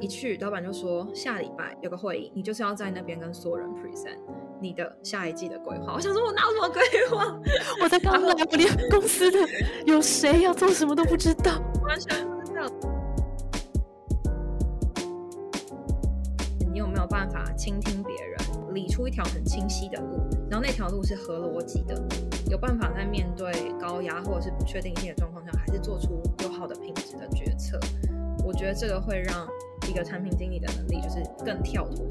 一去，老板就说下礼拜有个会议，你就是要在那边跟所有人 present 你的下一季的规划。我想说，我哪有什么规划？我在刚来，我连公司的有谁要做什么都不知道，完全不知道。你有没有办法倾听别人，理出一条很清晰的路，然后那条路是合逻辑的，有办法在面对高压或者是不确定性的状况下，还是做出有好的品质的决策？我觉得这个会让。一个产品经理的能力就是更跳脱。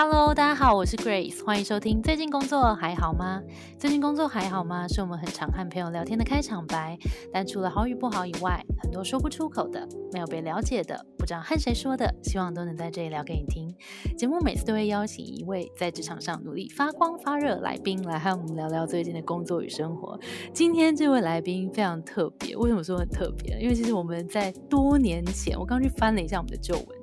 Hello，大家好，我是 Grace，欢迎收听。最近工作还好吗？最近工作还好吗？是我们很常和朋友聊天的开场白。但除了好与不好以外，很多说不出口的，没有被了解的，不知道和谁说的，希望都能在这里聊给你听。节目每次都会邀请一位在职场上努力发光发热来宾来和我们聊聊最近的工作与生活。今天这位来宾非常特别，为什么说很特别？因为其实我们在多年前，我刚去翻了一下我们的旧文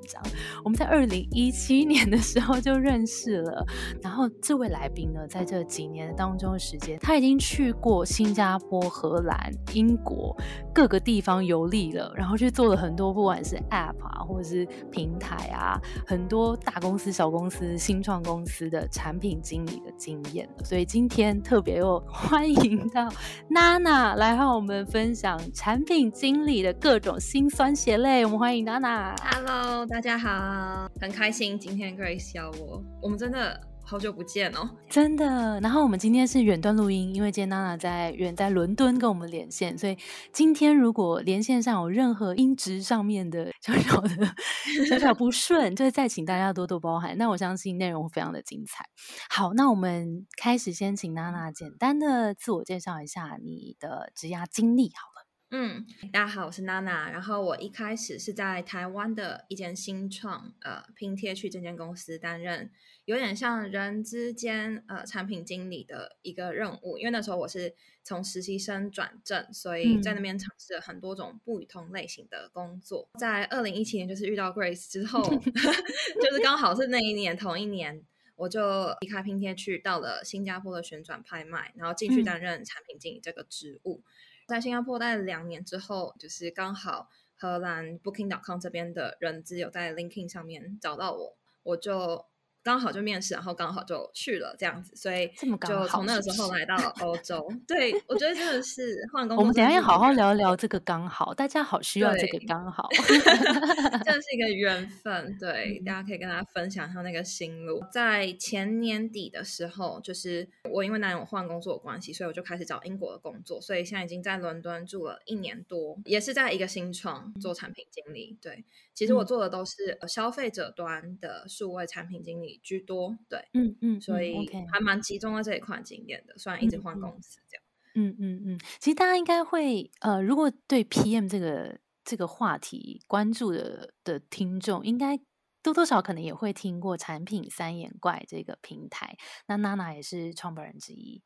我们在二零一七年的时候就。认识了，然后这位来宾呢，在这几年当中的时间，他已经去过新加坡、荷兰、英国各个地方游历了，然后去做了很多，不管是 App 啊，或者是平台啊，很多大公司、小公司、新创公司的产品经理的经验。所以今天特别又 欢迎到娜娜来和我们分享产品经理的各种辛酸血泪。我们欢迎娜娜。Hello，大家好，很开心今天 Grace 邀我。我们真的好久不见哦，真的。然后我们今天是远端录音，因为今天娜娜在远在伦敦跟我们连线，所以今天如果连线上有任何音质上面的小小的 小小不顺，就是再请大家多多包涵。那我相信内容非常的精彩。好，那我们开始先请娜娜简单的自我介绍一下你的职涯经历，好了。嗯，大家好，我是娜娜。然后我一开始是在台湾的一间新创呃拼贴去这间公司担任有点像人之间呃产品经理的一个任务。因为那时候我是从实习生转正，所以在那边尝试了很多种不同类型的工作。在二零一七年就是遇到 Grace 之后，就是刚好是那一年同一年，我就离开拼贴去到了新加坡的旋转拍卖，然后进去担任产品经理这个职务。在新加坡待了两年之后，就是刚好荷兰 Booking.com 这边的人资有在 LinkedIn 上面找到我，我就。刚好就面试，然后刚好就去了这样子，所以就从那个时候来到欧洲。对，我觉得真的是换工作。我们等下要好好聊一聊这个刚好，大家好需要这个刚好，真的是一个缘分。对，大家可以跟大家分享一下那个心路。在前年底的时候，就是我因为男友换工作的关系，所以我就开始找英国的工作，所以现在已经在伦敦住了一年多，也是在一个新创做产品经理。对，其实我做的都是消费者端的数位产品经理。居多，对，嗯嗯，所以还蛮集中在这一块经验的，虽然一直换公司这样，嗯嗯嗯，其实大家应该会，呃，如果对 PM 这个这个话题关注的的听众，应该多多少可能也会听过产品三眼怪这个平台，那娜娜也是创办人之一。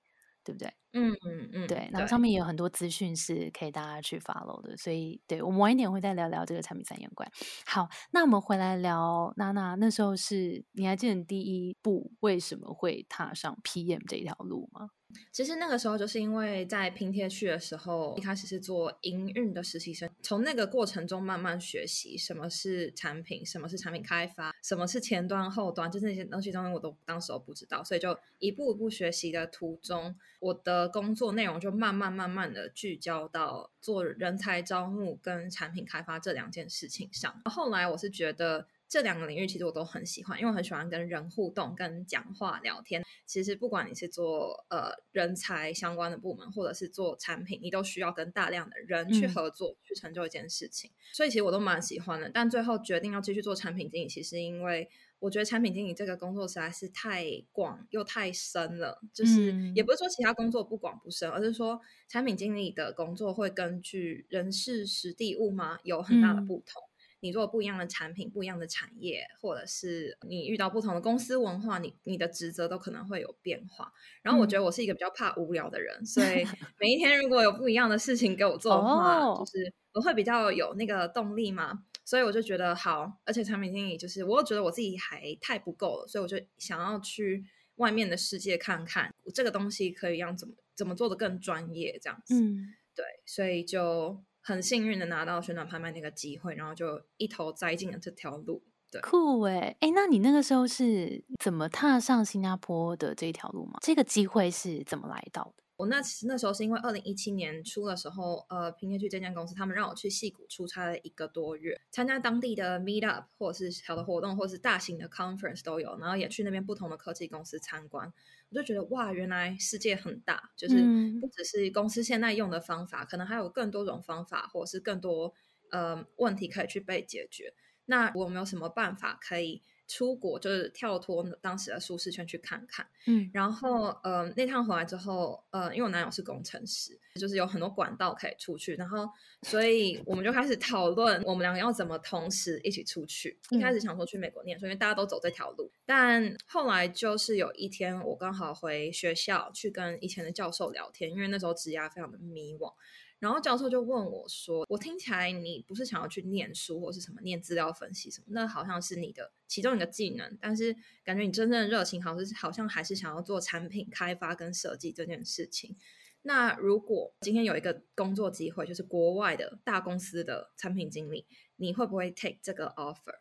对不对？嗯嗯嗯，对。然后上面也有很多资讯是可以大家去 follow 的，所以对我们晚一点会再聊聊这个产品三眼观。好，那我们回来聊娜娜那时候是你还记得第一步为什么会踏上 PM 这条路吗？其实那个时候就是因为在拼贴去的时候，一开始是做营运的实习生，从那个过程中慢慢学习什么是产品，什么是产品开发，什么是前端后端，就是那些东西东西我都当时不知道，所以就一步一步学习的途中，我的工作内容就慢慢慢慢的聚焦到做人才招募跟产品开发这两件事情上。后来我是觉得。这两个领域其实我都很喜欢，因为我很喜欢跟人互动、跟讲话、聊天。其实不管你是做呃人才相关的部门，或者是做产品，你都需要跟大量的人去合作，去成就一件事情。所以其实我都蛮喜欢的。但最后决定要继续做产品经理，其实因为我觉得产品经理这个工作实在是太广又太深了。就是也不是说其他工作不广不深，而是说产品经理的工作会根据人事、实地、物吗有很大的不同。你做不一样的产品，不一样的产业，或者是你遇到不同的公司文化，你你的职责都可能会有变化。然后我觉得我是一个比较怕无聊的人，所以 每一天如果有不一样的事情给我做的话，就是我会比较有那个动力嘛。所以我就觉得好，而且产品经理就是我又觉得我自己还太不够了，所以我就想要去外面的世界看看，这个东西可以让怎么怎么做的更专业这样子。嗯，对，所以就。很幸运的拿到旋转拍卖那个机会，然后就一头栽进了这条路。对，酷哎哎，那你那个时候是怎么踏上新加坡的这条路吗？这个机会是怎么来到的？我那那时候是因为二零一七年初的时候，呃，平天去这间公司，他们让我去戏谷出差了一个多月，参加当地的 meet up 或者是小的活动，或者是大型的 conference 都有，然后也去那边不同的科技公司参观。我就觉得哇，原来世界很大，就是不只是公司现在用的方法，可能还有更多种方法，或者是更多呃问题可以去被解决。那我有没有什么办法可以？出国就是跳脱当时的舒适圈去看看，嗯，然后呃那趟回来之后，呃，因为我男友是工程师，就是有很多管道可以出去，然后所以我们就开始讨论我们两个要怎么同时一起出去。一开始想说去美国念书，因为大家都走这条路，但后来就是有一天我刚好回学校去跟以前的教授聊天，因为那时候职涯非常的迷惘。然后教授就问我说：“我听起来你不是想要去念书或是什么念资料分析什么？那好像是你的其中一个技能，但是感觉你真正的热情好像是好像还是想要做产品开发跟设计这件事情。那如果今天有一个工作机会，就是国外的大公司的产品经理，你会不会 take 这个 offer？”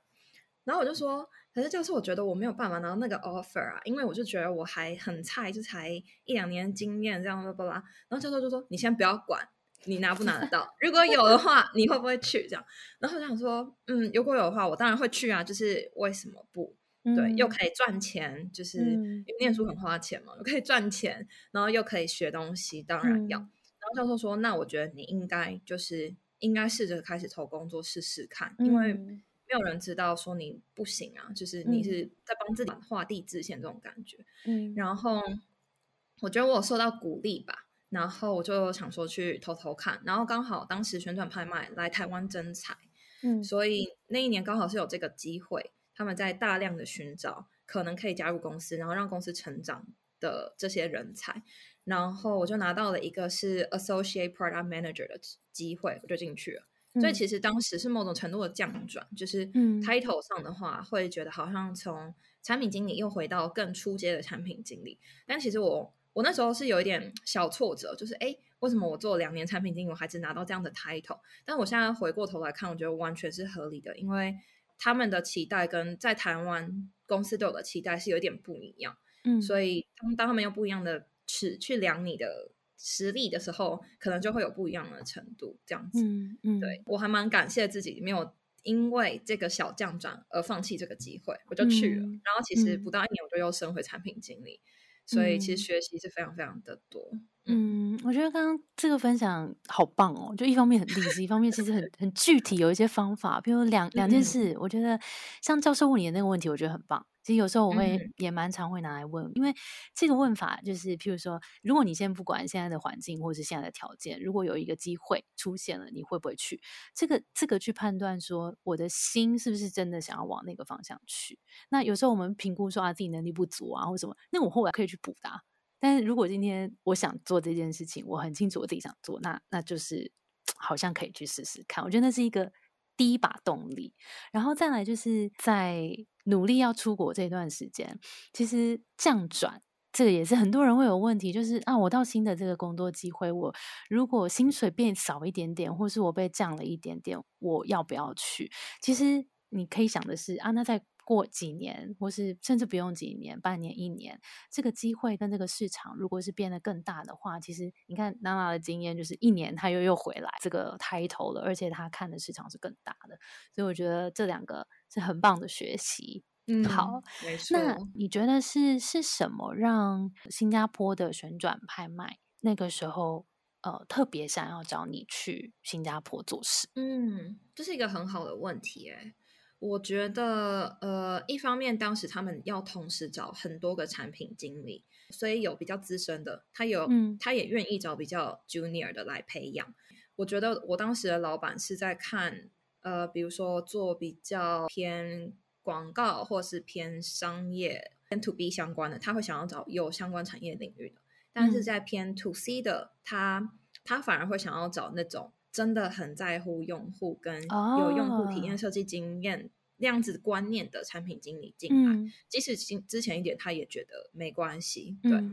然后我就说：“可是教授，我觉得我没有办法拿到那个 offer 啊，因为我就觉得我还很菜，就才一两年经验这样巴拉。”然后教授就说：“你先不要管。”你拿不拿得到？如果有的话，你会不会去？这样，然后我想说，嗯，如果有的话，我当然会去啊。就是为什么不？对，又可以赚钱，就是因为念书很花钱嘛，可以赚钱，然后又可以学东西，当然要。然后教授说，那我觉得你应该就是应该试着开始投工作试试看，因为没有人知道说你不行啊，就是你是在帮自己画地自限这种感觉。嗯，然后我觉得我有受到鼓励吧。然后我就想说去偷偷看，然后刚好当时旋转拍卖来台湾征才，嗯，所以那一年刚好是有这个机会，他们在大量的寻找可能可以加入公司，然后让公司成长的这些人才，然后我就拿到了一个是 Associate Product Manager 的机会，我就进去了。所以其实当时是某种程度的降转，就是 title 上的话会觉得好像从产品经理又回到更初阶的产品经理，但其实我。我那时候是有一点小挫折，就是哎，为什么我做两年产品经理，我还只拿到这样的 title？但我现在回过头来看，我觉得完全是合理的，因为他们的期待跟在台湾公司对我的期待是有点不一样。嗯，所以当当他们用不一样的尺去量你的实力的时候，可能就会有不一样的程度。这样子，嗯嗯，对我还蛮感谢自己没有因为这个小降转而放弃这个机会，我就去了。然后其实不到一年，我就又升回产品经理。所以其实学习是非常非常的多。嗯，我觉得刚刚这个分享好棒哦，就一方面很励志，一方面其实很很具体，有一些方法，比如两两件事。我觉得像教授问你的那个问题，我觉得很棒。其实有时候我会也蛮常会拿来问，因为这个问法就是，譬如说，如果你先不管现在的环境或者是现在的条件，如果有一个机会出现了，你会不会去？这个这个去判断说，我的心是不是真的想要往那个方向去？那有时候我们评估说啊，自己能力不足啊，或什么，那我后来可以去补的。但是如果今天我想做这件事情，我很清楚我自己想做，那那就是好像可以去试试看。我觉得那是一个。第一把动力，然后再来就是在努力要出国这段时间，其实降转这个也是很多人会有问题，就是啊，我到新的这个工作机会，我如果薪水变少一点点，或是我被降了一点点，我要不要去？其实你可以想的是啊，那在。过几年，或是甚至不用几年，半年、一年，这个机会跟这个市场，如果是变得更大的话，其实你看娜娜的经验，就是一年他又又回来这个抬头了，而且他看的市场是更大的，所以我觉得这两个是很棒的学习。嗯，好，那你觉得是是什么让新加坡的旋转拍卖那个时候呃特别想要找你去新加坡做事？嗯，这是一个很好的问题，哎。我觉得，呃，一方面当时他们要同时找很多个产品经理，所以有比较资深的，他有，嗯他也愿意找比较 junior 的来培养。我觉得我当时的老板是在看，呃，比如说做比较偏广告或是偏商业、偏 to B 相关的，他会想要找有相关产业领域的；但是在偏 to C 的，他他反而会想要找那种。真的很在乎用户跟有用户体验设计经验那样子观念的产品经理进来，即使之之前一点他也觉得没关系，对。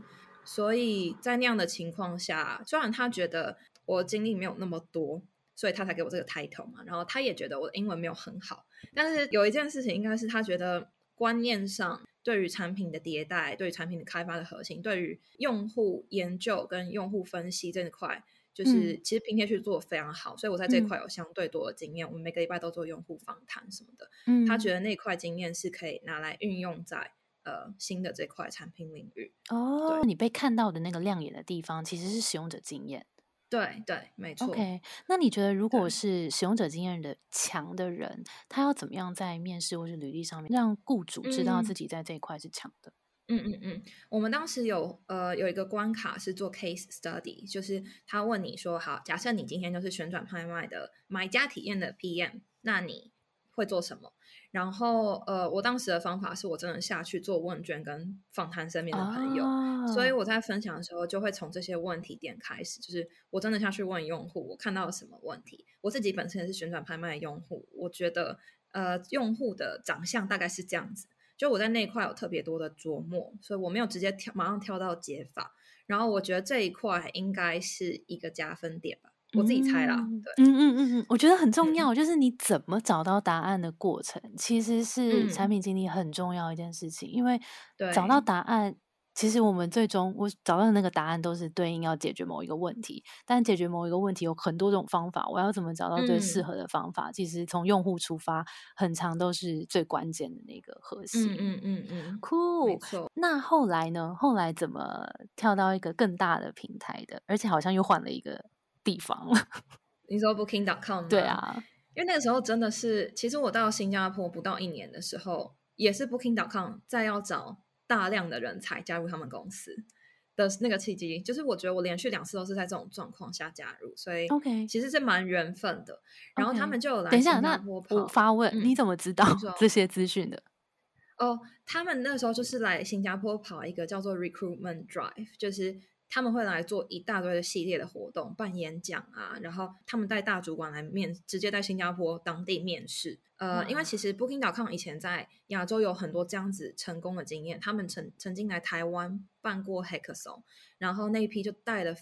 所以在那样的情况下，虽然他觉得我经历没有那么多，所以他才给我这个 title 嘛。然后他也觉得我的英文没有很好，但是有一件事情应该是他觉得观念上对于产品的迭代、对于产品的开发的核心、对于用户研究跟用户分析这一块。就是其实拼贴去做非常好，所以我在这块有相对多的经验。我们每个礼拜都做用户访谈什么的。嗯，他觉得那块经验是可以拿来运用在呃新的这块产品领域。哦，你被看到的那个亮眼的地方，其实是使用者经验。对对，没错。OK，那你觉得如果是使用者经验的强的人，他要怎么样在面试或是履历上面让雇主知道自己在这一块是强的？嗯嗯嗯嗯，我们当时有呃有一个关卡是做 case study，就是他问你说，好，假设你今天就是旋转拍卖的买家体验的 PM，那你会做什么？然后呃，我当时的方法是我真的下去做问卷跟访谈身边的朋友，所以我在分享的时候就会从这些问题点开始，就是我真的下去问用户，我看到了什么问题？我自己本身也是旋转拍卖的用户，我觉得呃用户的长相大概是这样子。就我在那一块有特别多的琢磨，所以我没有直接跳，马上跳到解法。然后我觉得这一块应该是一个加分点吧，我自己猜啦。对，嗯嗯嗯嗯，我觉得很重要，就是你怎么找到答案的过程，其实是产品经理很重要一件事情，因为找到答案。其实我们最终我找到的那个答案都是对应要解决某一个问题，但解决某一个问题有很多种方法。我要怎么找到最适合的方法？其实从用户出发，很长都是最关键的那个核心。嗯嗯嗯嗯，Cool。那后来呢？后来怎么跳到一个更大的平台的？而且好像又换了一个地方了。你说 Booking.com？对啊，因为那个时候真的是，其实我到新加坡不到一年的时候，也是 Booking.com 在要找。大量的人才加入他们公司的那个契机，就是我觉得我连续两次都是在这种状况下加入，所以 OK，其实是蛮缘分的。然后他们就有来等一下，那我发问，你怎么知道这些资讯的？哦，他们那时候就是来新加坡跑一个叫做 Recruitment Drive，就是。他们会来做一大堆的系列的活动，办演讲啊，然后他们带大主管来面，直接在新加坡当地面试。呃，因为其实 Booking.com 以前在亚洲有很多这样子成功的经验，他们曾曾经来台湾办过 Hackathon，然后那一批就带了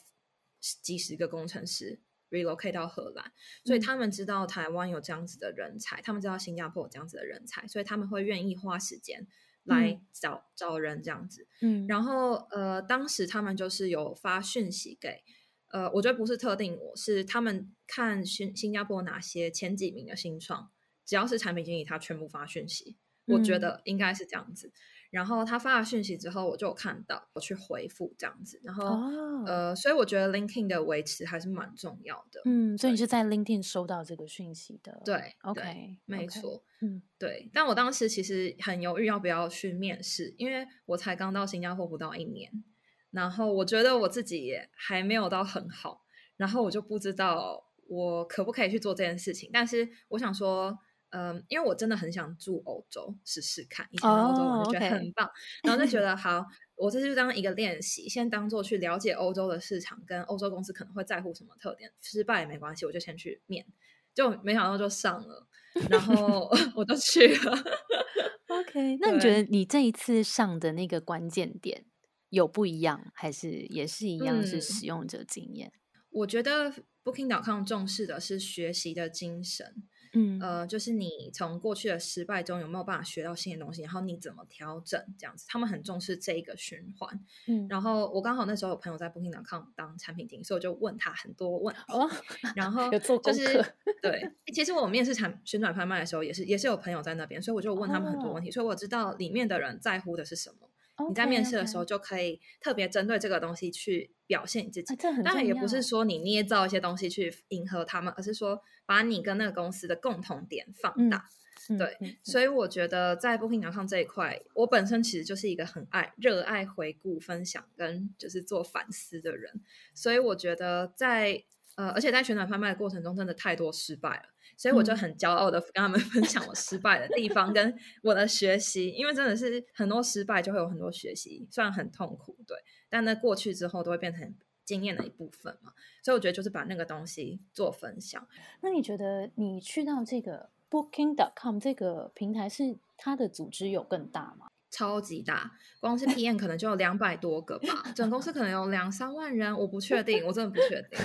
几十个工程师 relocate 到荷兰，所以他们知道台湾有这样子的人才，他们知道新加坡有这样子的人才，所以他们会愿意花时间。来找找人这样子，嗯，然后呃，当时他们就是有发讯息给，呃，我觉得不是特定我是他们看新新加坡哪些前几名的新创，只要是产品经理，他全部发讯息，我觉得应该是这样子。然后他发了讯息之后，我就看到我去回复这样子，然后呃，所以我觉得 LinkedIn 的维持还是蛮重要的。嗯，所以你是在 LinkedIn 收到这个讯息的？对，OK，没错。嗯，对。但我当时其实很犹豫要不要去面试，因为我才刚到新加坡不到一年，然后我觉得我自己也还没有到很好，然后我就不知道我可不可以去做这件事情。但是我想说。嗯，因为我真的很想住欧洲试试看，以前欧洲我就觉得很棒，然后就觉得好，我这就当一个练习，先当做去了解欧洲的市场，跟欧洲公司可能会在乎什么特点，失败也没关系，我就先去面，就没想到就上了，然后 我就去了。OK，那你觉得你这一次上的那个关键点有不一样，还是也是一样是使用者经验？我觉得 Booking.com 重视的是学习的精神。嗯，呃，就是你从过去的失败中有没有办法学到新的东西，然后你怎么调整这样子？他们很重视这一个循环。嗯，然后我刚好那时候有朋友在 Booking.com 当产品经理，所以我就问他很多问题。哦，然后 就是对，其实我面试产旋转拍卖的时候，也是也是有朋友在那边，所以我就问他们很多问题，所以我知道里面的人在乎的是什么。你在面试的时候就可以特别针对这个东西去表现你自己，当然也不是说你捏造一些东西去迎合他们，而是说把你跟那个公司的共同点放大。对，所以。我觉得在 Booking.com 这一块，我本身其实就是一个很爱、热爱回顾、分享跟就是做反思的人，所以我觉得在呃，而且在旋转拍卖的过程中，真的太多失败了。所以我就很骄傲的跟他们 分享我失败的地方跟我的学习，因为真的是很多失败就会有很多学习，虽然很痛苦，对，但那过去之后都会变成经验的一部分嘛。所以我觉得就是把那个东西做分享。那你觉得你去到这个 Booking.com 这个平台是它的组织有更大吗？超级大，光是 PM 可能就有两百多个吧，整公司可能有两三万人，我不确定，我真的不确定。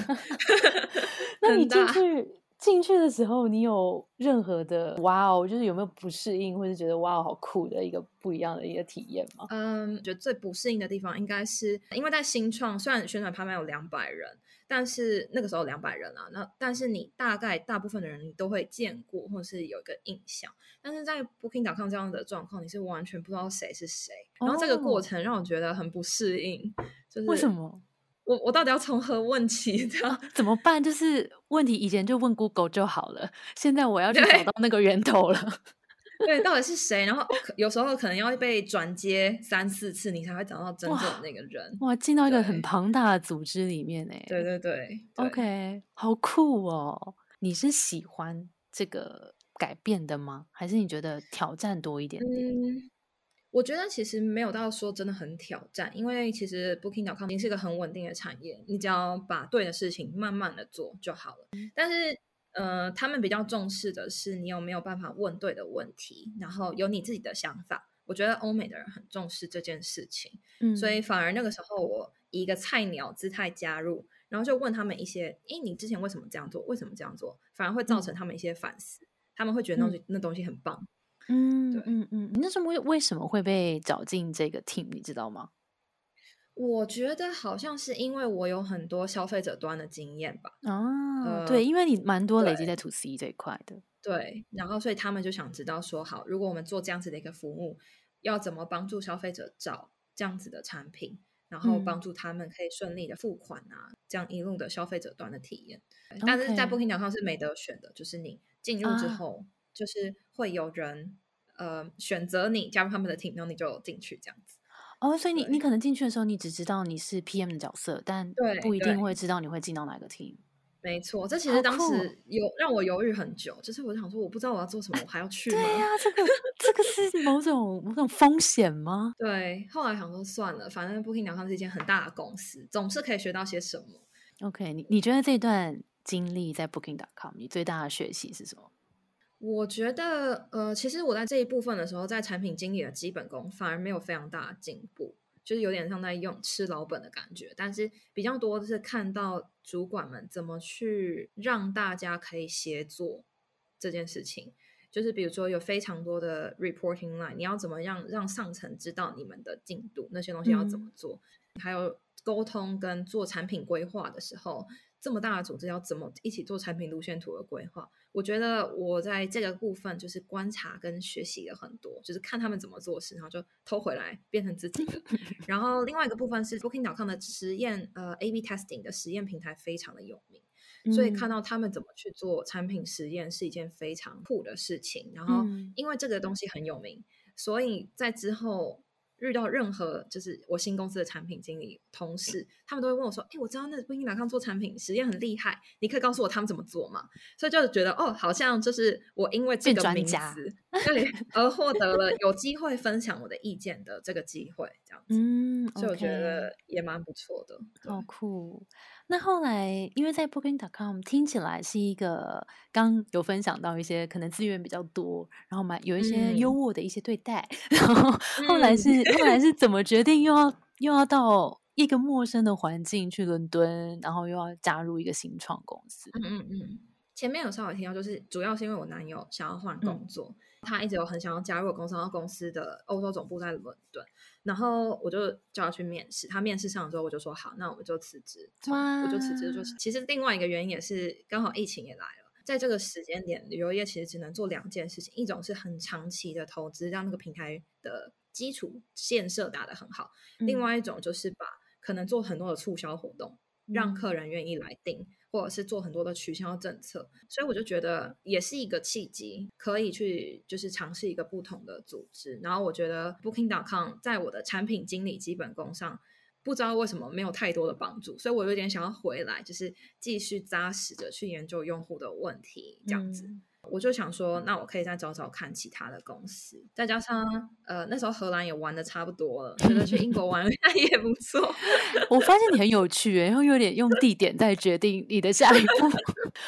那你进去进去的时候，你有任何的哇哦，就是有没有不适应，或是觉得哇哦好酷的一个不一样的一个体验吗？嗯，觉得最不适应的地方应该是因为在新创，虽然宣传拍卖有两百人，但是那个时候两百人啊，那但是你大概大部分的人你都会见过，或者是有一个印象，但是在 Booking.com 这样的状况，你是完全不知道谁是谁，然后这个过程让我觉得很不适应，就是为什么？我我到底要从何问起？这样怎么办？就是问题以前就问 Google 就好了，现在我要去找到那个源头了。对，到底是谁？然后有时候可能要被转接三四次，你才会找到真正的那个人。哇，进到一个很庞大的组织里面呢。对对对，OK，好酷哦！你是喜欢这个改变的吗？还是你觉得挑战多一点点？我觉得其实没有到说真的很挑战，因为其实 Booking.com 已经是一个很稳定的产业，你只要把对的事情慢慢的做就好了。但是，呃，他们比较重视的是你有没有办法问对的问题，然后有你自己的想法。我觉得欧美的人很重视这件事情，嗯，所以反而那个时候我以一个菜鸟姿态加入，然后就问他们一些，诶，你之前为什么这样做？为什么这样做？反而会造成他们一些反思，他们会觉得那那东西很棒。嗯，对嗯嗯，你那时候为为什么会被找进这个 team，你知道吗？我觉得好像是因为我有很多消费者端的经验吧。啊，对，因为你蛮多累积在 to C 这一块的。对，然后所以他们就想知道说，好，如果我们做这样子的一个服务，要怎么帮助消费者找这样子的产品，然后帮助他们可以顺利的付款啊，这样一路的消费者端的体验。但是在 Booking 上是没得选的，就是你进入之后。就是会有人呃选择你加入他们的 team，然后你就进去这样子。哦，所以你你可能进去的时候，你只知道你是 PM 的角色，但不一定会知道你会进到哪个 team。没错，这其实当时有让我犹豫很久，就是我想说，我不知道我要做什么，我还要 去吗？对呀，这个这个是某种某种风险吗？对，后来想说算了，反正 Booking 上是一间很大的公司，总是可以学到些什么。OK，你你觉得这段经历在 Booking.com 你最大的学习是什么？我觉得，呃，其实我在这一部分的时候，在产品经理的基本功反而没有非常大的进步，就是有点像在用吃老本的感觉。但是比较多的是看到主管们怎么去让大家可以协作这件事情，就是比如说有非常多的 reporting line，你要怎么样让上层知道你们的进度，那些东西要怎么做，还有沟通跟做产品规划的时候。这么大的组织要怎么一起做产品路线图的规划？我觉得我在这个部分就是观察跟学习了很多，就是看他们怎么做事，然后就偷回来变成自己的。然后另外一个部分是 Booking.com 的实验，呃，A/B testing 的实验平台非常的有名，所以看到他们怎么去做产品实验是一件非常酷的事情。然后因为这个东西很有名，所以在之后。遇到任何就是我新公司的产品经理同事，他们都会问我说：“哎，我知道那不应哪康做产品实验很厉害，你可以告诉我他们怎么做吗？”所以就觉得哦，好像就是我因为这个名词 对而获得了有机会分享我的意见的这个机会，这样子。嗯，所以我觉得也蛮不错的，好酷。那后来，因为在 Booking.com 听起来是一个刚有分享到一些可能资源比较多，然后蛮有一些优渥的一些对待，然后后来是后来是怎么决定又要 又要到一个陌生的环境去伦敦，然后又要加入一个新创公司？嗯嗯嗯，前面有稍微提到，就是主要是因为我男友想要换工作，他一直有很想要加入公司，然后公司的欧洲总部在伦敦。然后我就叫他去面试，他面试上之后，我就说好，那我们就辞职。我就辞职，就是其实另外一个原因也是刚好疫情也来了，在这个时间点，旅游业其实只能做两件事情，一种是很长期的投资，让那个平台的基础建设打得很好；，另外一种就是把可能做很多的促销活动，让客人愿意来订。或者是做很多的取消政策，所以我就觉得也是一个契机，可以去就是尝试一个不同的组织。然后我觉得 Booking.com 在我的产品经理基本功上，不知道为什么没有太多的帮助，所以我有点想要回来，就是继续扎实的去研究用户的问题，这样子。我就想说，那我可以再找找看其他的公司，再加上呃那时候荷兰也玩的差不多了，觉得去英国玩 也不错。我发现你很有趣，然后有点用地点在决定你的下一步，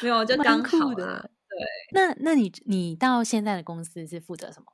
没有就 刚好的。对，那那你你到现在的公司是负责什么？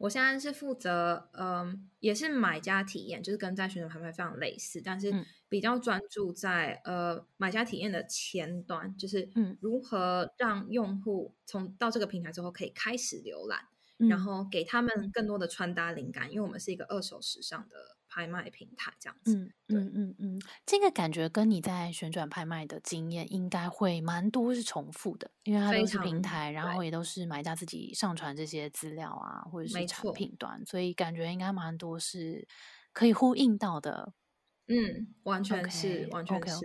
我现在是负责，嗯，也是买家体验，就是跟在选手拍卖非常类似，但是比较专注在呃买家体验的前端，就是如何让用户从到这个平台之后可以开始浏览，然后给他们更多的穿搭灵感，因为我们是一个二手时尚的。拍卖平台这样子，嗯嗯嗯嗯，这个感觉跟你在旋转拍卖的经验应该会蛮多是重复的，因为它都是平台，然后也都是买家自己上传这些资料啊，或者是产品端，所以感觉应该蛮多是可以呼应到的。嗯，完全是，完全是。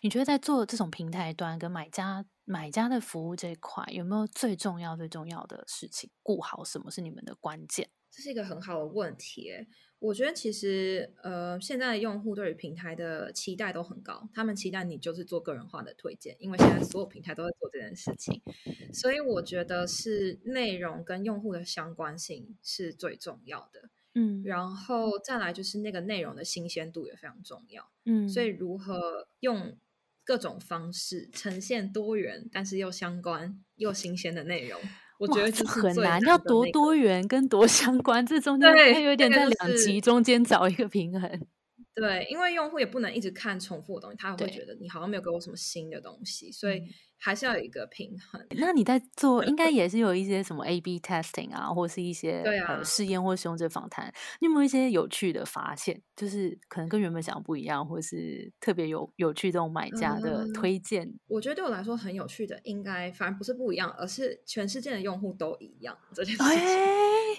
你觉得在做这种平台端跟买家买家的服务这一块，有没有最重要最重要的事情？顾好什么是你们的关键？这是一个很好的问题。我觉得其实，呃，现在的用户对于平台的期待都很高，他们期待你就是做个人化的推荐，因为现在所有平台都在做这件事情，所以我觉得是内容跟用户的相关性是最重要的，嗯，然后再来就是那个内容的新鲜度也非常重要，嗯，所以如何用各种方式呈现多元但是又相关又新鲜的内容。我觉得这很难，要多多元跟多相关，这中间有点在两极中间找一个平衡。对，因为用户也不能一直看重复的东西，他会觉得你好像没有给我什么新的东西，所以。还是要有一个平衡。那你在做，应该也是有一些什么 A/B testing 啊，或是一些呃试验或使用者访谈。你有没有一些有趣的发现？就是可能跟原本想的不一样，或是特别有有趣这种买家的推荐？我觉得对我来说很有趣的，应该反而不是不一样，而是全世界的用户都一样这件事情。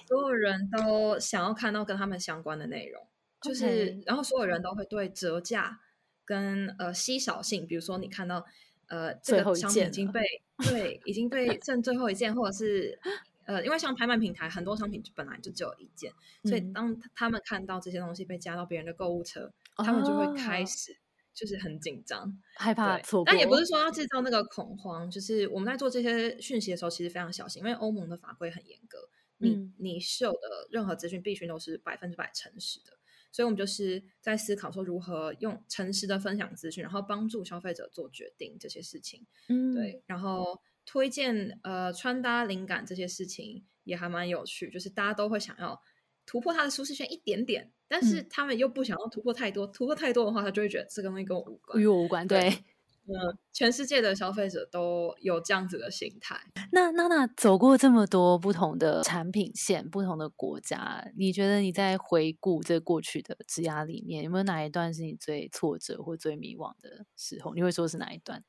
所有人都想要看到跟他们相关的内容，就是然后所有人都会对折价跟呃稀少性，比如说你看到。呃，这个商品已经被 对，已经被剩最后一件，或者是呃，因为像拍卖平台，很多商品本来就只有一件，所以当他们看到这些东西被加到别人的购物车，他们就会开始就是很紧张，害怕错。但也不是说要制造那个恐慌，就是我们在做这些讯息的时候，其实非常小心，因为欧盟的法规很严格，你你秀的任何资讯必须都是百分之百诚实的。所以，我们就是在思考说，如何用诚实的分享资讯，然后帮助消费者做决定这些事情。嗯，对。然后推荐呃穿搭灵感这些事情也还蛮有趣，就是大家都会想要突破他的舒适圈一点点，但是他们又不想要突破太多，突破太多的话，他就会觉得这个东西跟我无关，与我无关。对。嗯，全世界的消费者都有这样子的心态。那娜娜走过这么多不同的产品线、不同的国家，你觉得你在回顾这过去的职涯里面，有没有哪一段是你最挫折或最迷惘的时候？你会说是哪一段？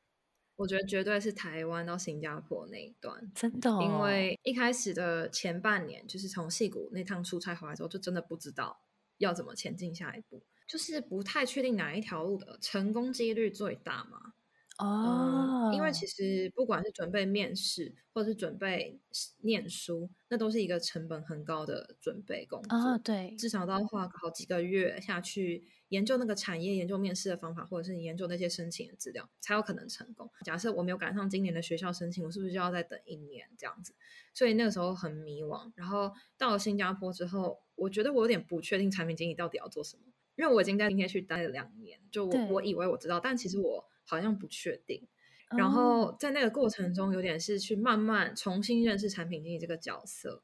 我觉得绝对是台湾到新加坡那一段，真的。因为一开始的前半年，就是从戏谷那趟出差回来之后，就真的不知道要怎么前进下一步，就是不太确定哪一条路的成功几率最大嘛。哦，因为其实不管是准备面试，或者是准备念书，那都是一个成本很高的准备工作。对，至少都要花好几个月下去研究那个产业，研究面试的方法，或者是你研究那些申请的资料，才有可能成功。假设我没有赶上今年的学校申请，我是不是就要再等一年这样子？所以那个时候很迷惘。然后到了新加坡之后，我觉得我有点不确定产品经理到底要做什么，因为我已经在今天去待了两年，就我我以为我知道，但其实我。好像不确定，然后在那个过程中，有点是去慢慢重新认识产品经理这个角色。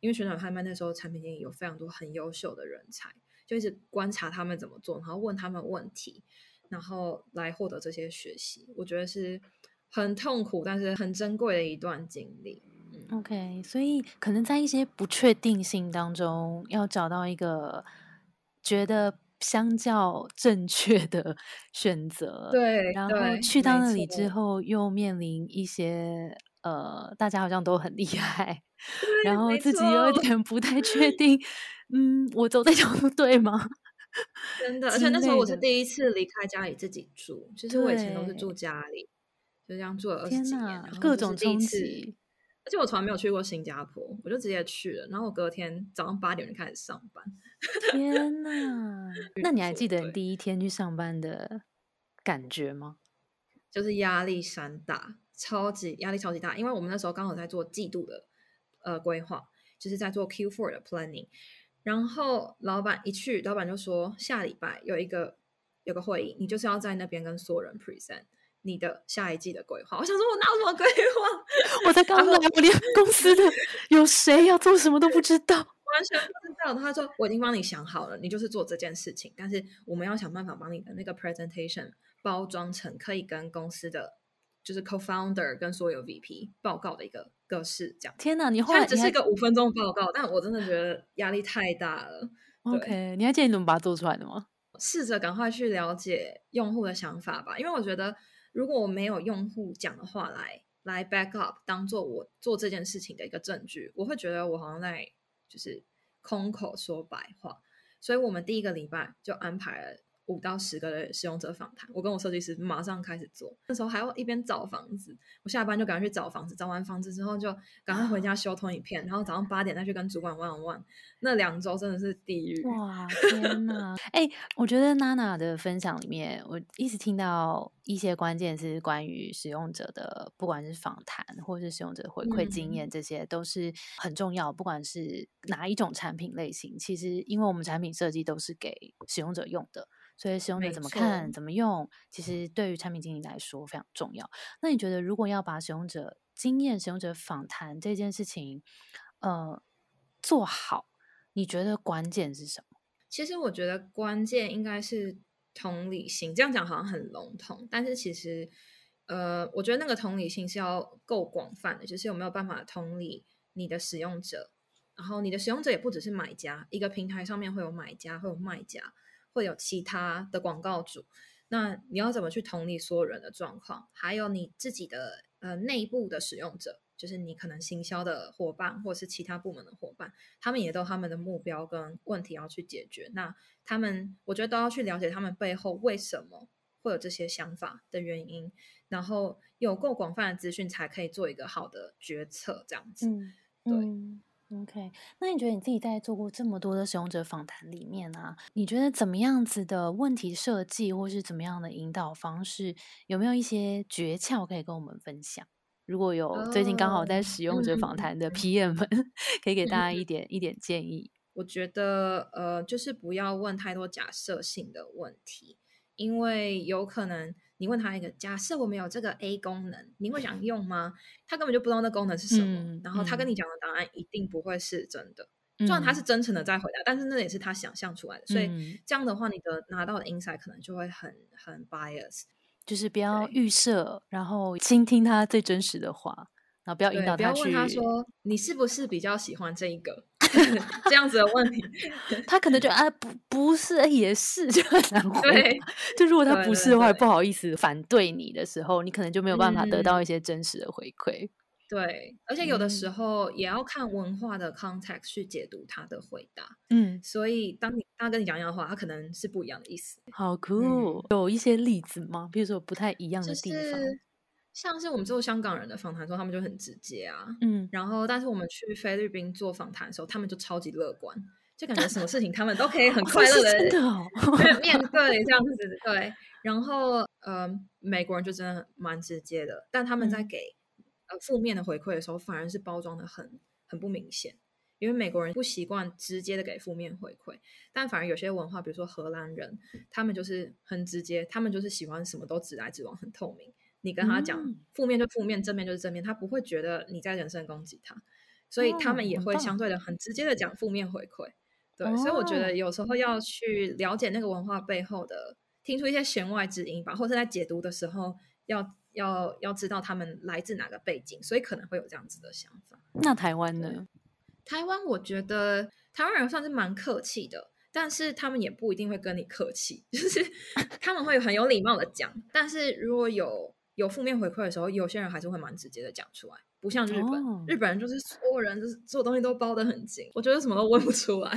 因为旋转拍卖那时候，产品经理有非常多很优秀的人才，就一直观察他们怎么做，然后问他们问题，然后来获得这些学习。我觉得是很痛苦，但是很珍贵的一段经历。OK，所以可能在一些不确定性当中，要找到一个觉得。相较正确的选择，对，然后去到那里之后，又面临一些呃，大家好像都很厉害，然后自己有一点不太确定，嗯，我走这条路对吗？真的，而且那时候我是第一次离开家里自己住，其实我以前都是住家里，就这样住了二十几年，各种冲击。而且我从来没有去过新加坡，我就直接去了，然后我隔天早上八点就开始上班。天哪！那你还记得你第一天去上班的感觉吗？就是压力山大，超级压力超级大，因为我们那时候刚好在做季度的呃规划，就是在做 Q four 的 planning。然后老板一去，老板就说下礼拜有一个有个会议，你就是要在那边跟所有人 present。你的下一季的规划，我想说，我哪有什么规划？我在刚来，我连公司的 有谁要做什么都不知道，完完全不知道。他说我已经帮你想好了，你就是做这件事情，但是我们要想办法帮你的那个 presentation 包装成可以跟公司的就是 co-founder 跟所有 VP 报告的一个格式，这样。天哪，你后来只是一个五分钟报告，但我真的觉得压力太大了。OK，你还记得你怎么把它做出来的吗？试着赶快去了解用户的想法吧，因为我觉得如果我没有用户讲的话来来 back up，当做我做这件事情的一个证据，我会觉得我好像在就是空口说白话。所以我们第一个礼拜就安排了。五到十个的使用者访谈，我跟我设计师马上开始做。那时候还要一边找房子，我下班就赶快去找房子。找完房子之后，就赶快回家修通影片，然后早上八点再去跟主管 one on one。那两周真的是地狱！哇，天哪！哎，我觉得娜娜的分享里面，我一直听到一些关键是关于使用者的，不管是访谈或是使用者回馈经验，这些都是很重要。不管是哪一种产品类型，其实因为我们产品设计都是给使用者用的。所以使用者怎么看、怎么用，其实对于产品经理来说非常重要。那你觉得，如果要把使用者经验、使用者访谈这件事情，呃，做好，你觉得关键是什么？其实我觉得关键应该是同理心。这样讲好像很笼统，但是其实，呃，我觉得那个同理心是要够广泛的，就是有没有办法同理你的使用者，然后你的使用者也不只是买家，一个平台上面会有买家，会有卖家。会有其他的广告主，那你要怎么去同理所有人的状况？还有你自己的呃内部的使用者，就是你可能行销的伙伴或者是其他部门的伙伴，他们也都他们的目标跟问题要去解决。那他们我觉得都要去了解他们背后为什么会有这些想法的原因，然后有够广泛的资讯才可以做一个好的决策。这样子，对。OK，那你觉得你自己在做过这么多的使用者访谈里面啊，你觉得怎么样子的问题设计，或是怎么样的引导方式，有没有一些诀窍可以跟我们分享？如果有最近刚好在使用者访谈的 PM 们，可以给大家一 点一点建议。我觉得呃，就是不要问太多假设性的问题，因为有可能。你问他一个，假设我们有这个 A 功能，你会想用吗？他根本就不知道那功能是什么，然后他跟你讲的答案一定不会是真的。虽然他是真诚的在回答，但是那也是他想象出来的。所以这样的话，你的拿到的 insight 可能就会很很 bias，就是不要预设，然后倾听他最真实的话，然后不要引导他去。问他说：“你是不是比较喜欢这一个？” 这样子的问题，他可能就啊不不是也是 就很难回。对，就如果他不是的话，不好意思反对你的时候，你可能就没有办法得到一些真实的回馈。对，而且有的时候也要看文化的 context 去解读他的回答。嗯，所以当你他跟你讲一样的话，他可能是不一样的意思。好酷，有一些例子吗？比如说不太一样的地方。像是我们做香港人的访谈时候，他们就很直接啊，嗯，然后但是我们去菲律宾做访谈的时候，他们就超级乐观，就感觉什么事情他们都可以很快乐的 面对这样子，对。然后呃，美国人就真的蛮直接的，但他们在给呃负面的回馈的时候，反而是包装的很很不明显，因为美国人不习惯直接的给负面回馈，但反而有些文化，比如说荷兰人，他们就是很直接，他们就是喜欢什么都直来直往，很透明。你跟他讲负面就负面，正面就是正面，他不会觉得你在人身攻击他，所以他们也会相对的很直接的讲负面回馈。对，所以我觉得有时候要去了解那个文化背后的，听出一些弦外之音吧，或者在解读的时候要要要知道他们来自哪个背景，所以可能会有这样子的想法。那台湾呢？台湾我觉得台湾人算是蛮客气的，但是他们也不一定会跟你客气，就是 他们会很有礼貌的讲，但是如果有。有负面回馈的时候，有些人还是会蛮直接的讲出来，不像日本，日本人就是所有人就是所有东西都包得很紧，我觉得什么都问不出来，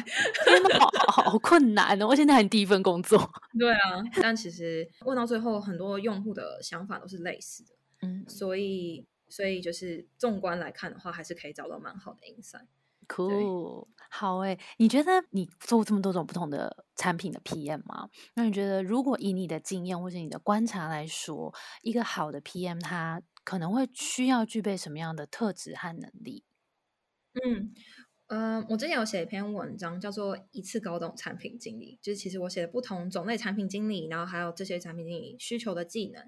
好好困难哦！我现在很第一份工作，对啊，但其实问到最后，很多用户的想法都是类似的，嗯，所以所以就是纵观来看的话，还是可以找到蛮好的 insight。Cool，好诶，你觉得你做这么多种不同的产品的 PM 吗？那你觉得如果以你的经验或者你的观察来说，一个好的 PM 他可能会需要具备什么样的特质和能力？嗯，呃，我之前有写一篇文章，叫做“一次搞懂产品经理”，就是其实我写的不同种类产品经理，然后还有这些产品经理需求的技能。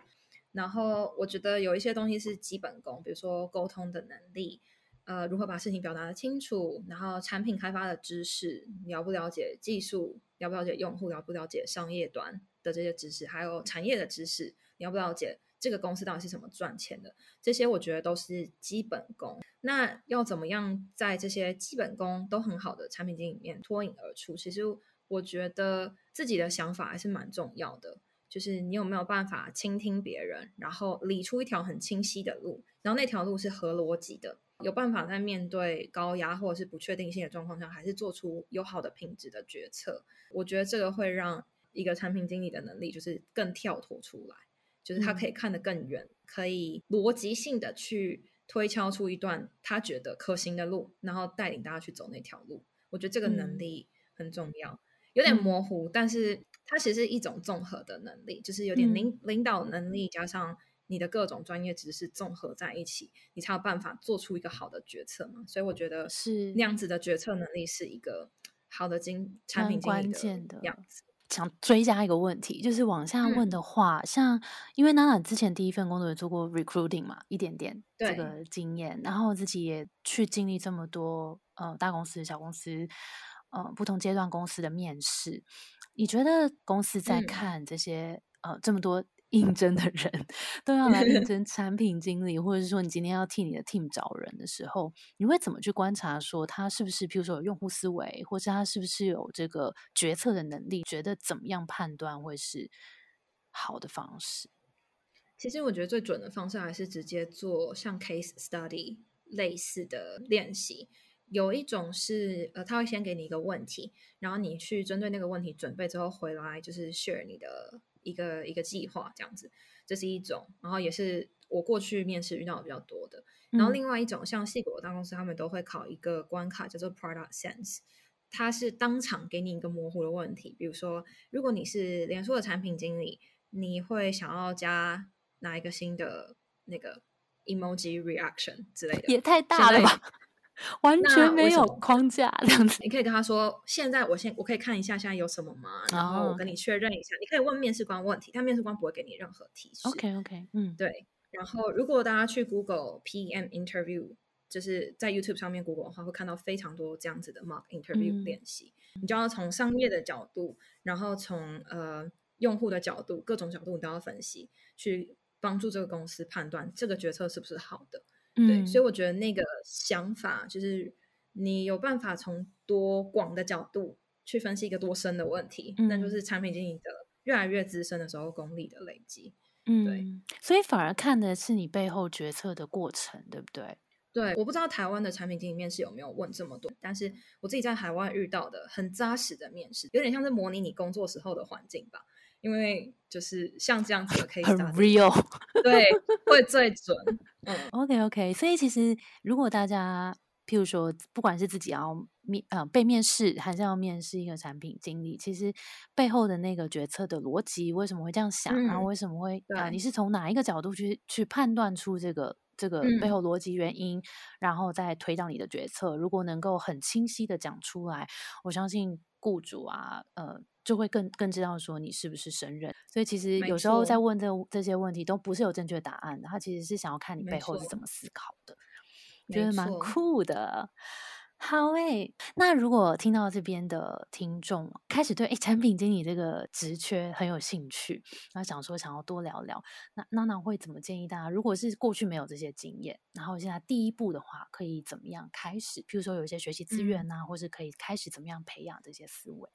然后我觉得有一些东西是基本功，比如说沟通的能力。呃如何把事情表达的清楚，然后产品开发的知识，了不了解技术，了不了解用户，了不了解商业端的这些知识，还有产业的知识，了不了解这个公司到底是怎么赚钱的，这些我觉得都是基本功。那要怎么样在这些基本功都很好的产品经理里面脱颖而出？其实我觉得自己的想法还是蛮重要的。就是你有没有办法倾听别人，然后理出一条很清晰的路，然后那条路是合逻辑的，有办法在面对高压或者是不确定性的状况下，还是做出有好的品质的决策。我觉得这个会让一个产品经理的能力就是更跳脱出来，就是他可以看得更远，可以逻辑性的去推敲出一段他觉得可行的路，然后带领大家去走那条路。我觉得这个能力很重要。有点模糊，但是它其实是一种综合的能力，就是有点领领导能力加上你的各种专业知识综合在一起，你才有办法做出一个好的决策嘛。所以我觉得是那样子的决策能力是一个好的经产品关键的样子。想追加一个问题，就是往下问的话，像因为娜娜之前第一份工作也做过 recruiting 嘛，一点点这个经验，然后自己也去经历这么多呃大公司、小公司。呃，不同阶段公司的面试，你觉得公司在看这些呃这么多应征的人都要来应 征产品经理，或者是说你今天要替你的 team 找人的时候，你会怎么去观察说他是不是，譬如说有用户思维，或者他是不是有这个决策的能力？觉得怎么样判断会是好的方式？其实我觉得最准的方式还是直接做像 case study 类似的练习。有一种是，呃，他会先给你一个问题，然后你去针对那个问题准备之后回来，就是 share 你的一个一个计划这样子，这是一种。然后也是我过去面试遇到的比较多的。然后另外一种，像细果大公司，他们都会考一个关卡叫做 product sense，它是当场给你一个模糊的问题，比如说，如果你是脸书的产品经理，你会想要加哪一个新的那个 emoji reaction 之类的？也太大了吧！完全没有框架这样子，你可以跟他说：“现在我先我可以看一下现在有什么吗？然后我跟你确认一下。你可以问面试官问题，但面试官不会给你任何提示。OK OK，嗯，对。然后如果大家去 Google PM interview，就是在 YouTube 上面 Google 的话，会看到非常多这样子的 mock interview 练习。你就要从商业的角度，然后从呃用户的角度，各种角度你都要分析，去帮助这个公司判断这个决策是不是好的。”对，所以我觉得那个想法就是你有办法从多广的角度去分析一个多深的问题，那就是产品经理的越来越资深的时候功力的累积。嗯，对，所以反而看的是你背后决策的过程，对不对？对，我不知道台湾的产品经理面试有没有问这么多，但是我自己在海外遇到的很扎实的面试，有点像是模拟你工作时候的环境吧。因为就是像这样子的 case，很 real，对，会最准。嗯，OK OK，所以其实如果大家，譬如说，不管是自己要面呃被面试，还是要面试一个产品经理，其实背后的那个决策的逻辑为什么会这样想，然后为什么会啊？你是从哪一个角度去去判断出这个这个背后逻辑原因，然后再推到你的决策？如果能够很清晰的讲出来，我相信雇主啊，呃。就会更更知道说你是不是胜任，所以其实有时候在问这这些问题都不是有正确答案的，他其实是想要看你背后是怎么思考的，觉得蛮酷的。好诶，那如果听到这边的听众开始对诶产品经理这个职缺很有兴趣，那想说想要多聊聊，那娜娜会怎么建议大家？如果是过去没有这些经验，然后现在第一步的话，可以怎么样开始？譬如说有一些学习资源呐，或是可以开始怎么样培养这些思维？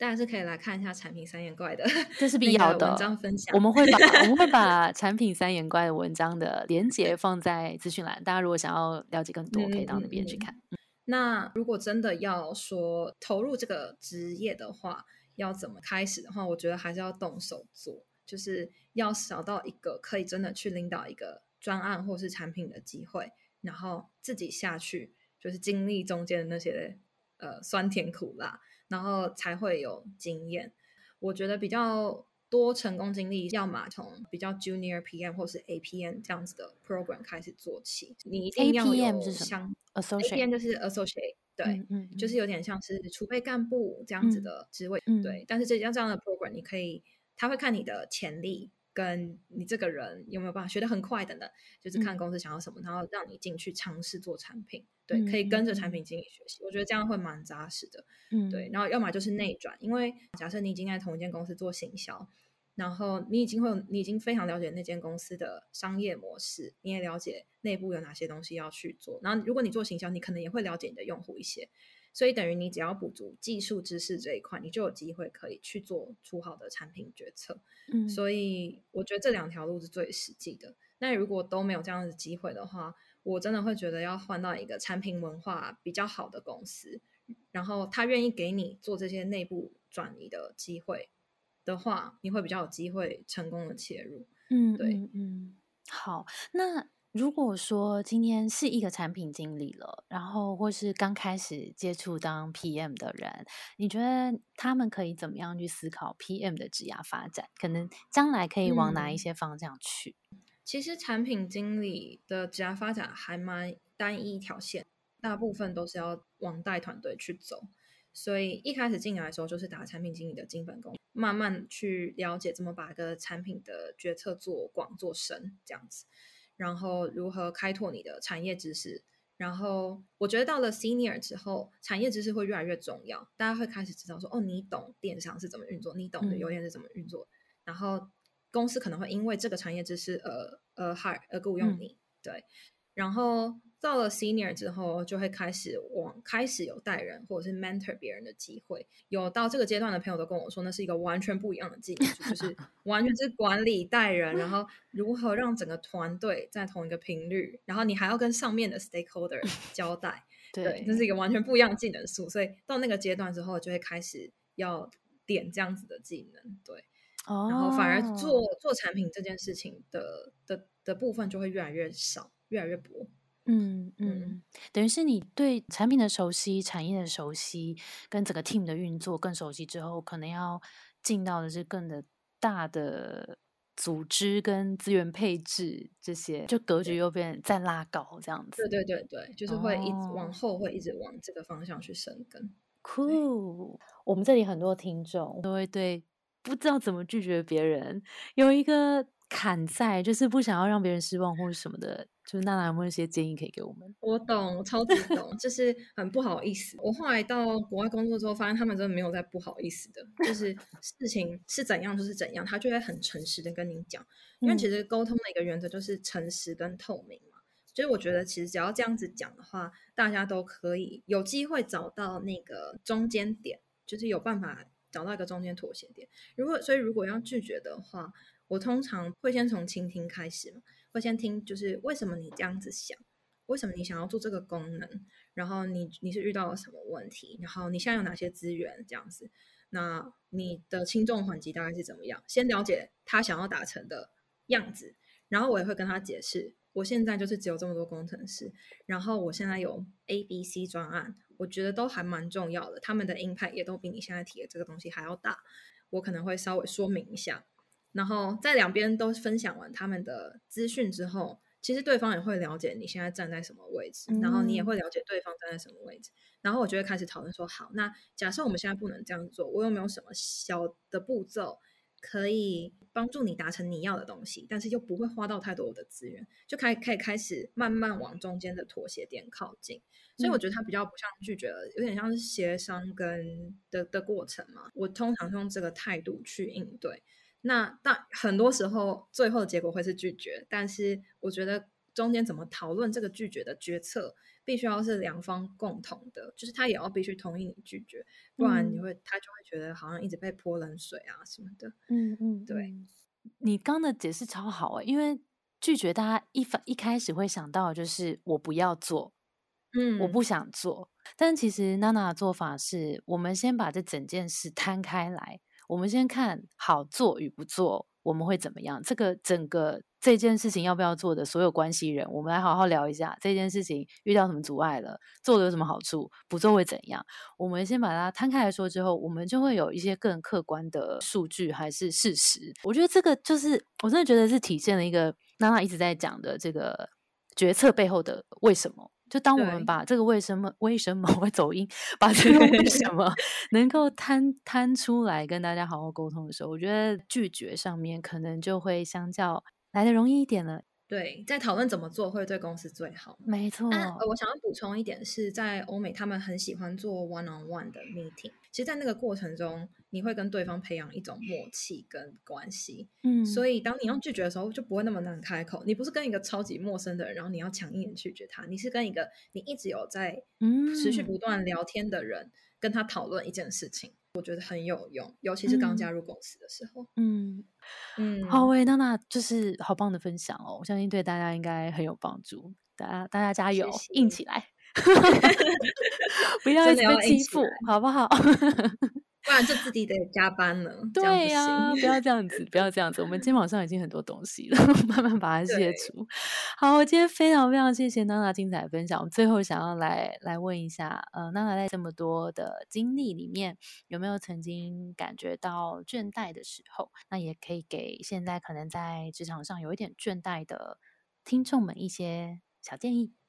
大家是可以来看一下产品三眼怪的，这是 必要的文章分享。我们会把 我们会把产品三眼怪的文章的连接放在资讯栏，大家如果想要了解更多，可以到那边去看。那如果真的要说投入这个职业的话，要怎么开始的话，我觉得还是要动手做，就是要找到一个可以真的去领导一个专案或是产品的机会，然后自己下去，就是经历中间的那些呃酸甜苦辣。然后才会有经验。我觉得比较多成功经历，要么从比较 junior PM 或是 APM 这样子的 program 开始做起。你一定要有像 APM 就是 associate，对，嗯就是有点像是储备干部这样子的职位，对。但是这像这样的 program，你可以，他会看你的潜力，跟你这个人有没有办法学得很快等等，就是看公司想要什么，然后让你进去尝试做产品。对，可以跟着产品经理学习，我觉得这样会蛮扎实的。嗯，对。然后要么就是内转，因为假设你已经在同一间公司做行销，然后你已经会有，你已经非常了解那间公司的商业模式，你也了解内部有哪些东西要去做。然后如果你做行销，你可能也会了解你的用户一些。所以等于你只要补足技术知识这一块，你就有机会可以去做出好的产品决策。嗯，所以我觉得这两条路是最实际的。那如果都没有这样的机会的话，我真的会觉得要换到一个产品文化比较好的公司，然后他愿意给你做这些内部转移的机会的话，你会比较有机会成功的切入。嗯，对，嗯，好，那。如果说今天是一个产品经理了，然后或是刚开始接触当 PM 的人，你觉得他们可以怎么样去思考 PM 的职涯发展？可能将来可以往哪一些方向去？其实产品经理的职涯发展还蛮单一一条线，大部分都是要往带团队去走。所以一开始进来的时候就是打产品经理的基本功，慢慢去了解怎么把个产品的决策做广做深，这样子。然后如何开拓你的产业知识？然后我觉得到了 senior 之后，产业知识会越来越重要。大家会开始知道说，哦，你懂电商是怎么运作，你懂的油电是怎么运作。然后公司可能会因为这个产业知识而呃 hire 而雇佣你，对。然后到了 senior 之后，就会开始往开始有带人或者是 mentor 别人的机会。有到这个阶段的朋友都跟我说，那是一个完全不一样的技能，就 是完全是管理带人，然后如何让整个团队在同一个频率，然后你还要跟上面的 stakeholder 交代，对，这是一个完全不一样的技能数。所以到那个阶段之后，就会开始要点这样子的技能，对。哦。然后反而做做产品这件事情的的的部分就会越来越少。越来越薄，嗯嗯，等于是你对产品的熟悉、产业的熟悉，跟整个 team 的运作更熟悉之后，可能要进到的是更的大的组织跟资源配置这些，就格局又变再拉高这样子。对对对对，就是会一直往后，会一直往这个方向去生根。Cool，我们这里很多听众都会对不知道怎么拒绝别人有一个坎在，就是不想要让别人失望或者什么的。就是娜娜有没有一些建议可以给我们？我懂，我超级懂，就是很不好意思。我后来到国外工作之后，发现他们真的没有在不好意思的，就是事情是怎样就是怎样，他就会很诚实的跟你讲。因为其实沟通的一个原则就是诚实跟透明嘛。所以我觉得其实只要这样子讲的话，大家都可以有机会找到那个中间点，就是有办法找到一个中间妥协点。如果所以如果要拒绝的话，我通常会先从倾听开始嘛。会先听，就是为什么你这样子想？为什么你想要做这个功能？然后你你是遇到了什么问题？然后你现在有哪些资源？这样子，那你的轻重缓急大概是怎么样？先了解他想要达成的样子，然后我也会跟他解释，我现在就是只有这么多工程师，然后我现在有 A、B、C 专案，我觉得都还蛮重要的，他们的 impact 也都比你现在提的这个东西还要大，我可能会稍微说明一下。然后在两边都分享完他们的资讯之后，其实对方也会了解你现在站在什么位置，然后你也会了解对方站在什么位置，然后我就会开始讨论说：好，那假设我们现在不能这样做，我有没有什么小的步骤可以帮助你达成你要的东西，但是又不会花到太多的资源，就开可以开始慢慢往中间的妥协点靠近。所以我觉得它比较不像拒绝了，有点像是协商跟的的过程嘛。我通常用这个态度去应对。那但很多时候，最后的结果会是拒绝。但是我觉得中间怎么讨论这个拒绝的决策，必须要是两方共同的，就是他也要必须同意你拒绝，不然你会他就会觉得好像一直被泼冷水啊什么的。嗯嗯，对。你刚的解释超好啊，因为拒绝大家一反一开始会想到就是我不要做，嗯，我不想做。但其实娜娜的做法是我们先把这整件事摊开来。我们先看好做与不做，我们会怎么样？这个整个这件事情要不要做的所有关系人，我们来好好聊一下这件事情遇到什么阻碍了，做的有什么好处，不做会怎样？我们先把它摊开来说之后，我们就会有一些更客观的数据还是事实。我觉得这个就是我真的觉得是体现了一个娜娜一直在讲的这个决策背后的为什么。就当我们把这个为什么为什么会走音，把这个为什么能够摊摊出来跟大家好好沟通的时候，我觉得拒绝上面可能就会相较来的容易一点了。对，在讨论怎么做会对公司最好。没错。那我想要补充一点是，在欧美他们很喜欢做 one on one 的 meeting。其实，在那个过程中，你会跟对方培养一种默契跟关系。嗯，所以当你要拒绝的时候，就不会那么难开口。你不是跟一个超级陌生的人，然后你要强硬拒绝他，你是跟一个你一直有在持续不断聊天的人，跟他讨论一件事情。我觉得很有用，尤其是刚加入公司的时候。嗯嗯，好喂，娜娜就是好棒的分享哦，我相信对大家应该很有帮助。大家大家加油，硬起来，不要一直被欺负，好不好？不然就自己得加班了。对呀，不要这样子，不要这样子。我们肩膀上已经很多东西了，慢慢把它卸除。好，我今天非常非常谢谢娜娜精彩的分享。我们最后想要来来问一下，呃，娜娜在这么多的经历里面，有没有曾经感觉到倦怠的时候？那也可以给现在可能在职场上有一点倦怠的听众们一些小建议。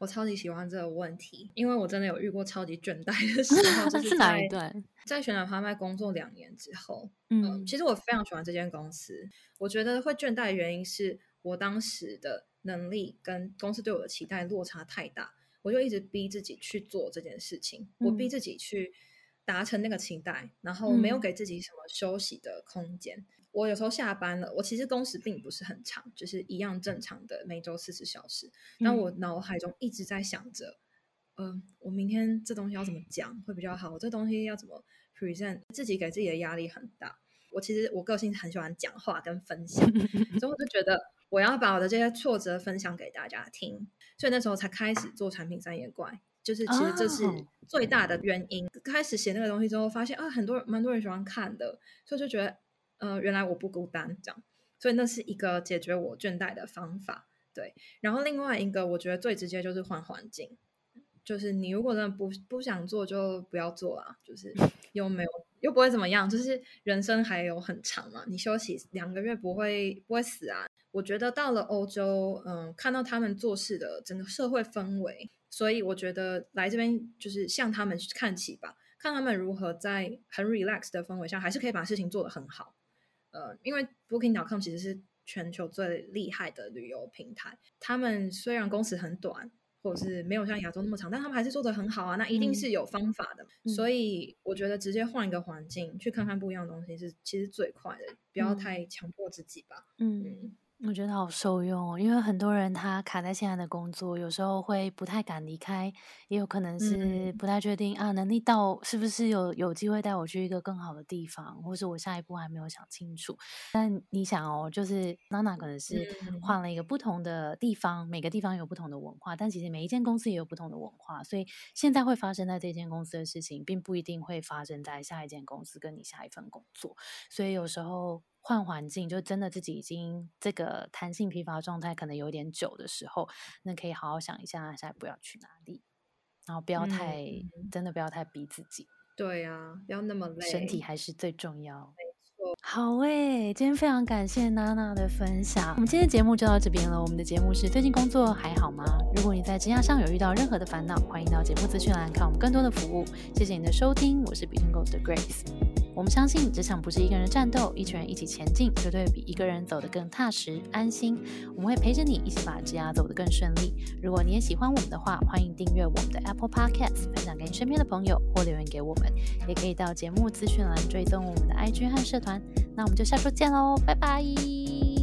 我超级喜欢这个问题，因为我真的有遇过超级倦怠的时候，就是哪一段？在旋转拍卖工作两年之后，嗯，其实我非常喜欢这间公司。我觉得会倦怠的原因是我当时的能力跟公司对我的期待落差太大，我就一直逼自己去做这件事情，我逼自己去达成那个期待，然后没有给自己什么休息的空间。我有时候下班了，我其实工时并不是很长，就是一样正常的每周四十小时。但我脑海中一直在想着，嗯，我明天这东西要怎么讲会比较好？我这东西要怎么 present？自己给自己的压力很大。我其实我个性很喜欢讲话跟分享，所以我就觉得我要把我的这些挫折分享给大家听。所以那时候才开始做产品三眼怪，就是其实这是最大的原因。开始写那个东西之后，发现啊，很多人蛮多人喜欢看的，所以就觉得。呃，原来我不孤单，这样，所以那是一个解决我倦怠的方法。对，然后另外一个我觉得最直接就是换环境，就是你如果真的不不想做，就不要做啊，就是 又没有又不会怎么样，就是人生还有很长嘛，你休息两个月不会不会死啊。我觉得到了欧洲，嗯，看到他们做事的整个社会氛围，所以我觉得来这边就是向他们看齐吧，看他们如何在很 relax 的氛围下，还是可以把事情做得很好。呃，因为 Booking.com 其实是全球最厉害的旅游平台。他们虽然工时很短，或者是没有像亚洲那么长，但他们还是做得很好啊。那一定是有方法的。所以我觉得直接换一个环境，去看看不一样的东西，是其实最快的。不要太强迫自己吧。嗯。我觉得好受用哦，因为很多人他卡在现在的工作，有时候会不太敢离开，也有可能是不太确定啊，能力到是不是有有机会带我去一个更好的地方，或是我下一步还没有想清楚。但你想哦，就是娜娜可能是换了一个不同的地方，每个地方有不同的文化，但其实每一间公司也有不同的文化，所以现在会发生在这间公司的事情，并不一定会发生在下一间公司跟你下一份工作，所以有时候。换环境，就真的自己已经这个弹性疲乏状态可能有点久的时候，那可以好好想一下，下一步要去哪里，然后不要太真的不要太逼自己。对呀，不要那么累，身体还是最重要。好诶，今天非常感谢娜娜的分享。我们今天节目就到这边了。我们的节目是最近工作还好吗？如果你在职业上有遇到任何的烦恼，欢迎到节目资讯栏看我们更多的服务。谢谢你的收听，我是 Between Goals 的 Grace。我们相信，职场不是一个人战斗，一群人一起前进，绝对比一个人走得更踏实安心。我们会陪着你，一起把职涯走得更顺利。如果你也喜欢我们的话，欢迎订阅我们的 Apple Podcast，分享给你身边的朋友，或留言给我们。也可以到节目资讯栏追踪我们的 IG 和社团。那我们就下周见喽，拜拜。